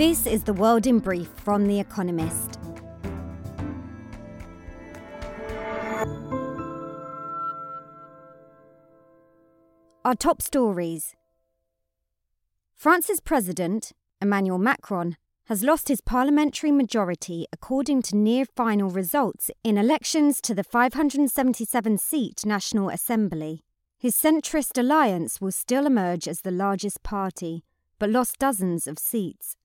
This is the world in brief from The Economist. Our top stories France's president, Emmanuel Macron, has lost his parliamentary majority according to near final results in elections to the 577 seat National Assembly. His centrist alliance will still emerge as the largest party, but lost dozens of seats.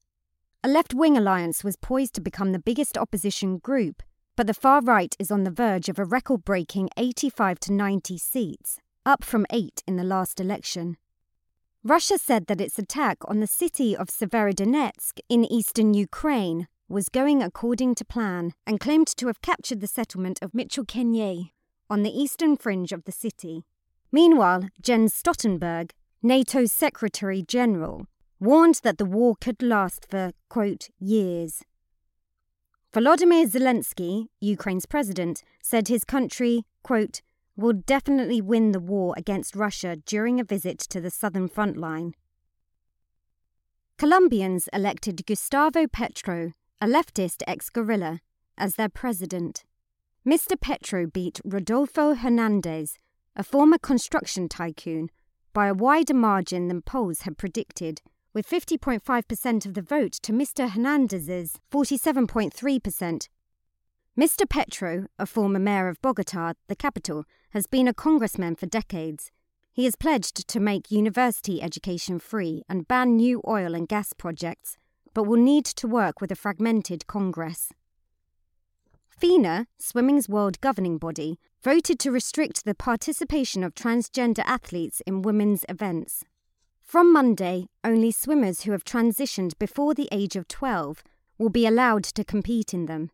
A left wing alliance was poised to become the biggest opposition group, but the far right is on the verge of a record breaking 85 to 90 seats, up from 8 in the last election. Russia said that its attack on the city of Severodonetsk in eastern Ukraine was going according to plan and claimed to have captured the settlement of Metyolkine on the eastern fringe of the city. Meanwhile, Jens Stoltenberg, NATO's Secretary General, warned that the war could last for, quote, years. Volodymyr Zelensky, Ukraine's president, said his country, quote, will definitely win the war against Russia during a visit to the southern front line. Colombians elected Gustavo Petro, a leftist ex guerrilla, as their president. Mr. Petro beat Rodolfo Hernandez, a former construction tycoon, by a wider margin than polls had predicted, with 50.5% of the vote to Mr. Hernandez's 47.3%. Mr. Petro, a former mayor of Bogota, the capital, has been a congressman for decades. He has pledged to make university education free and ban new oil and gas projects, but will need to work with a fragmented Congress. FINA, swimming's world governing body, voted to restrict the participation of transgender athletes in women's events. From Monday, only swimmers who have transitioned before the age of 12 will be allowed to compete in them.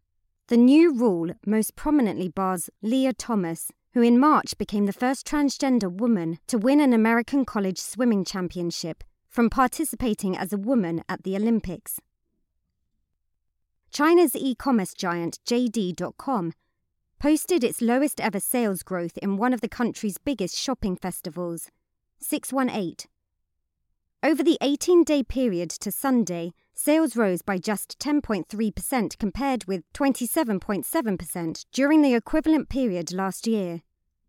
The new rule most prominently bars Lia Thomas, who in March became the first transgender woman to win an American college swimming championship, from participating as a woman at the Olympics. China's e commerce giant JD.com posted its lowest ever sales growth in one of the country's biggest shopping festivals, 618. Over the 18 day period to Sunday, sales rose by just 10.3% compared with 27.7% during the equivalent period last year.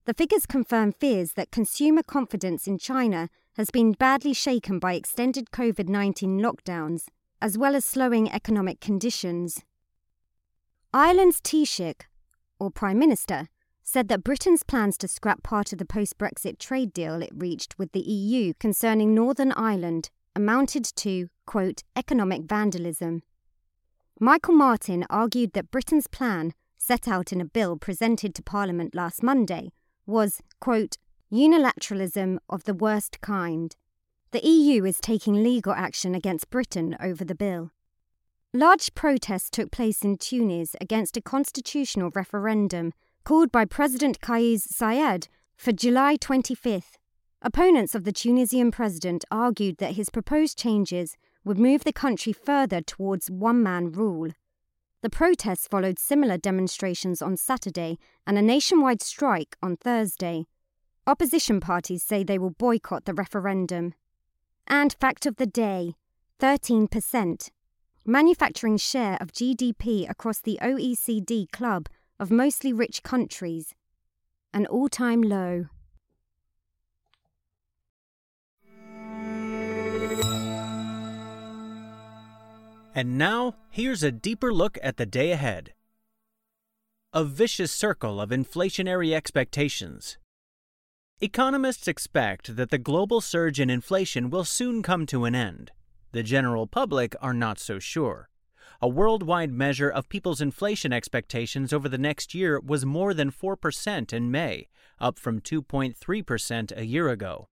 The figures confirm fears that consumer confidence in China has been badly shaken by extended COVID 19 lockdowns, as well as slowing economic conditions. Ireland's Taoiseach, or Prime Minister, said that Britain's plans to scrap part of the post Brexit trade deal it reached with the EU concerning Northern Ireland amounted to, quote, economic vandalism. Michael Martin argued that Britain's plan, set out in a bill presented to Parliament last Monday, was, quote, unilateralism of the worst kind. The EU is taking legal action against Britain over the bill. Large protests took place in Tunis against a constitutional referendum called by President Kais Saied for July 25th. Opponents of the Tunisian president argued that his proposed changes would move the country further towards one man rule. The protests followed similar demonstrations on Saturday and a nationwide strike on Thursday. Opposition parties say they will boycott the referendum. And fact of the day 13%. Manufacturing share of GDP across the OECD club of mostly rich countries. An all time low. And now, here's a deeper look at the day ahead. A vicious circle of inflationary expectations. Economists expect that the global surge in inflation will soon come to an end. The general public are not so sure. A worldwide measure of people's inflation expectations over the next year was more than 4% in May, up from 2.3% a year ago.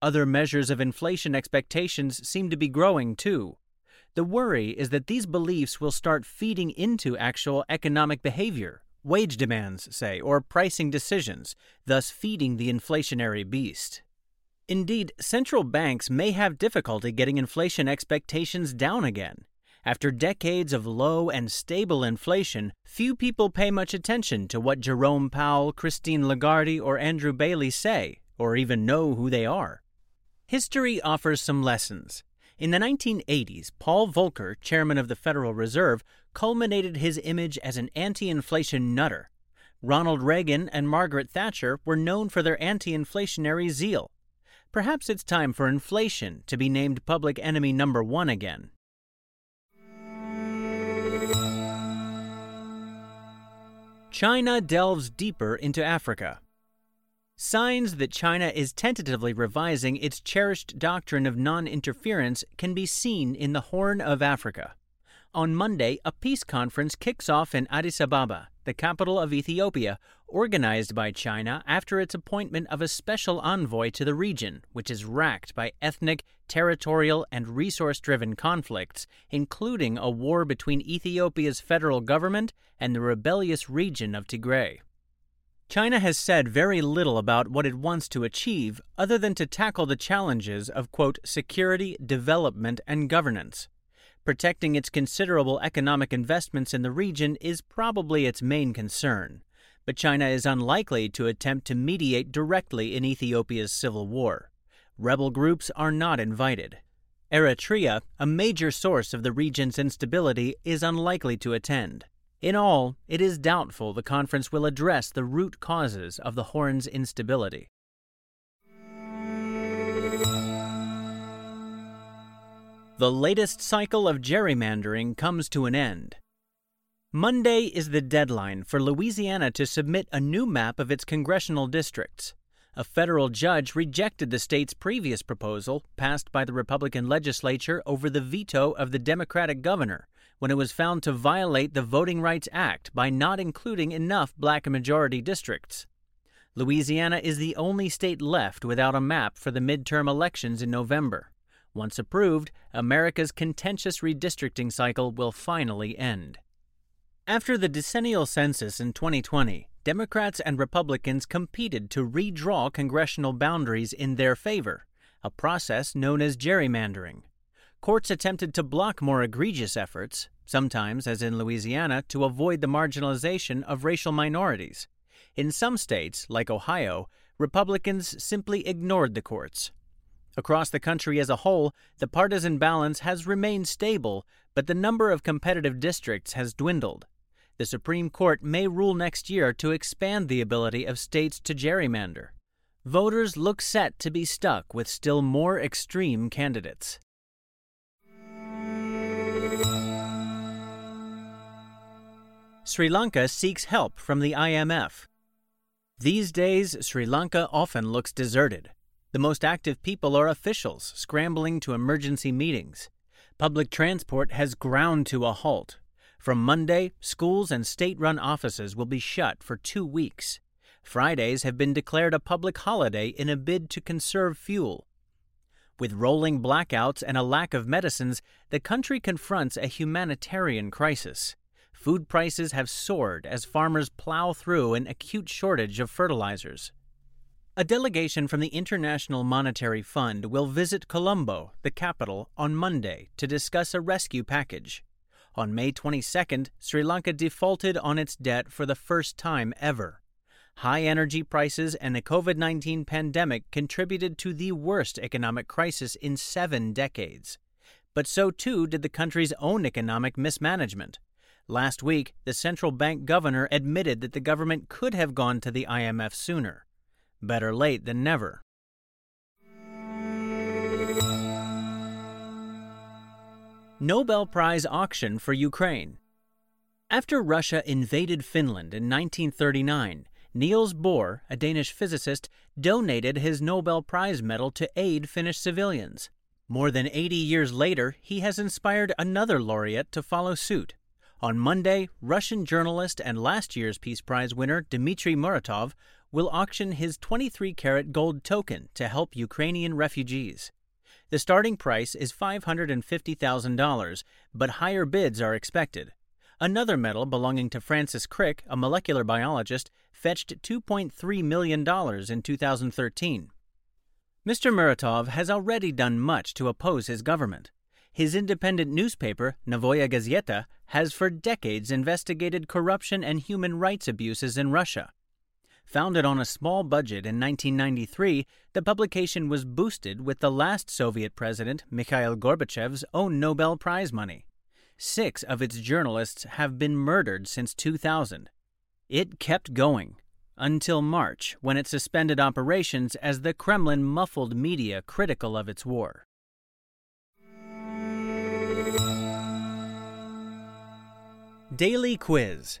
Other measures of inflation expectations seem to be growing too. The worry is that these beliefs will start feeding into actual economic behavior, wage demands, say, or pricing decisions, thus feeding the inflationary beast. Indeed, central banks may have difficulty getting inflation expectations down again. After decades of low and stable inflation, few people pay much attention to what Jerome Powell, Christine Lagarde, or Andrew Bailey say, or even know who they are. History offers some lessons. In the 1980s, Paul Volcker, chairman of the Federal Reserve, culminated his image as an anti inflation nutter. Ronald Reagan and Margaret Thatcher were known for their anti inflationary zeal. Perhaps it's time for inflation to be named public enemy number one again. China delves deeper into Africa. Signs that China is tentatively revising its cherished doctrine of non interference can be seen in the Horn of Africa. On Monday, a peace conference kicks off in Addis Ababa, the capital of Ethiopia, organized by China after its appointment of a special envoy to the region, which is racked by ethnic, territorial, and resource driven conflicts, including a war between Ethiopia's federal government and the rebellious region of Tigray. China has said very little about what it wants to achieve other than to tackle the challenges of, quote, security, development, and governance. Protecting its considerable economic investments in the region is probably its main concern, but China is unlikely to attempt to mediate directly in Ethiopia's civil war. Rebel groups are not invited. Eritrea, a major source of the region's instability, is unlikely to attend. In all, it is doubtful the conference will address the root causes of the Horn's instability. The latest cycle of gerrymandering comes to an end. Monday is the deadline for Louisiana to submit a new map of its congressional districts. A federal judge rejected the state's previous proposal, passed by the Republican legislature over the veto of the Democratic governor, when it was found to violate the Voting Rights Act by not including enough black majority districts. Louisiana is the only state left without a map for the midterm elections in November. Once approved, America's contentious redistricting cycle will finally end. After the decennial census in 2020, Democrats and Republicans competed to redraw congressional boundaries in their favor, a process known as gerrymandering. Courts attempted to block more egregious efforts, sometimes, as in Louisiana, to avoid the marginalization of racial minorities. In some states, like Ohio, Republicans simply ignored the courts. Across the country as a whole, the partisan balance has remained stable, but the number of competitive districts has dwindled. The Supreme Court may rule next year to expand the ability of states to gerrymander. Voters look set to be stuck with still more extreme candidates. Sri Lanka seeks help from the IMF. These days, Sri Lanka often looks deserted. The most active people are officials scrambling to emergency meetings. Public transport has ground to a halt. From Monday, schools and state run offices will be shut for two weeks. Fridays have been declared a public holiday in a bid to conserve fuel. With rolling blackouts and a lack of medicines, the country confronts a humanitarian crisis. Food prices have soared as farmers plow through an acute shortage of fertilizers. A delegation from the International Monetary Fund will visit Colombo, the capital, on Monday to discuss a rescue package. On May 22nd, Sri Lanka defaulted on its debt for the first time ever. High energy prices and the COVID 19 pandemic contributed to the worst economic crisis in seven decades. But so too did the country's own economic mismanagement. Last week, the central bank governor admitted that the government could have gone to the IMF sooner. Better late than never. Nobel Prize auction for Ukraine. After Russia invaded Finland in 1939, Niels Bohr, a Danish physicist, donated his Nobel Prize medal to aid Finnish civilians. More than 80 years later, he has inspired another laureate to follow suit. On Monday, Russian journalist and last year's Peace Prize winner Dmitry Muratov will auction his 23 karat gold token to help Ukrainian refugees. The starting price is $550,000, but higher bids are expected. Another medal belonging to Francis Crick, a molecular biologist, fetched $2.3 million in 2013. Mr. Muratov has already done much to oppose his government. His independent newspaper, Novaya Gazeta, has for decades investigated corruption and human rights abuses in Russia. Founded on a small budget in 1993, the publication was boosted with the last Soviet president, Mikhail Gorbachev's own Nobel Prize money. Six of its journalists have been murdered since 2000. It kept going until March, when it suspended operations as the Kremlin muffled media critical of its war. Daily Quiz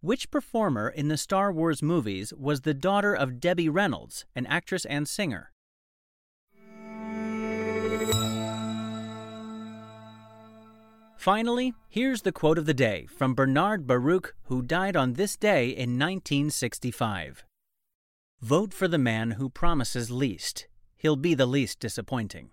which performer in the Star Wars movies was the daughter of Debbie Reynolds, an actress and singer? Finally, here's the quote of the day from Bernard Baruch, who died on this day in 1965 Vote for the man who promises least. He'll be the least disappointing.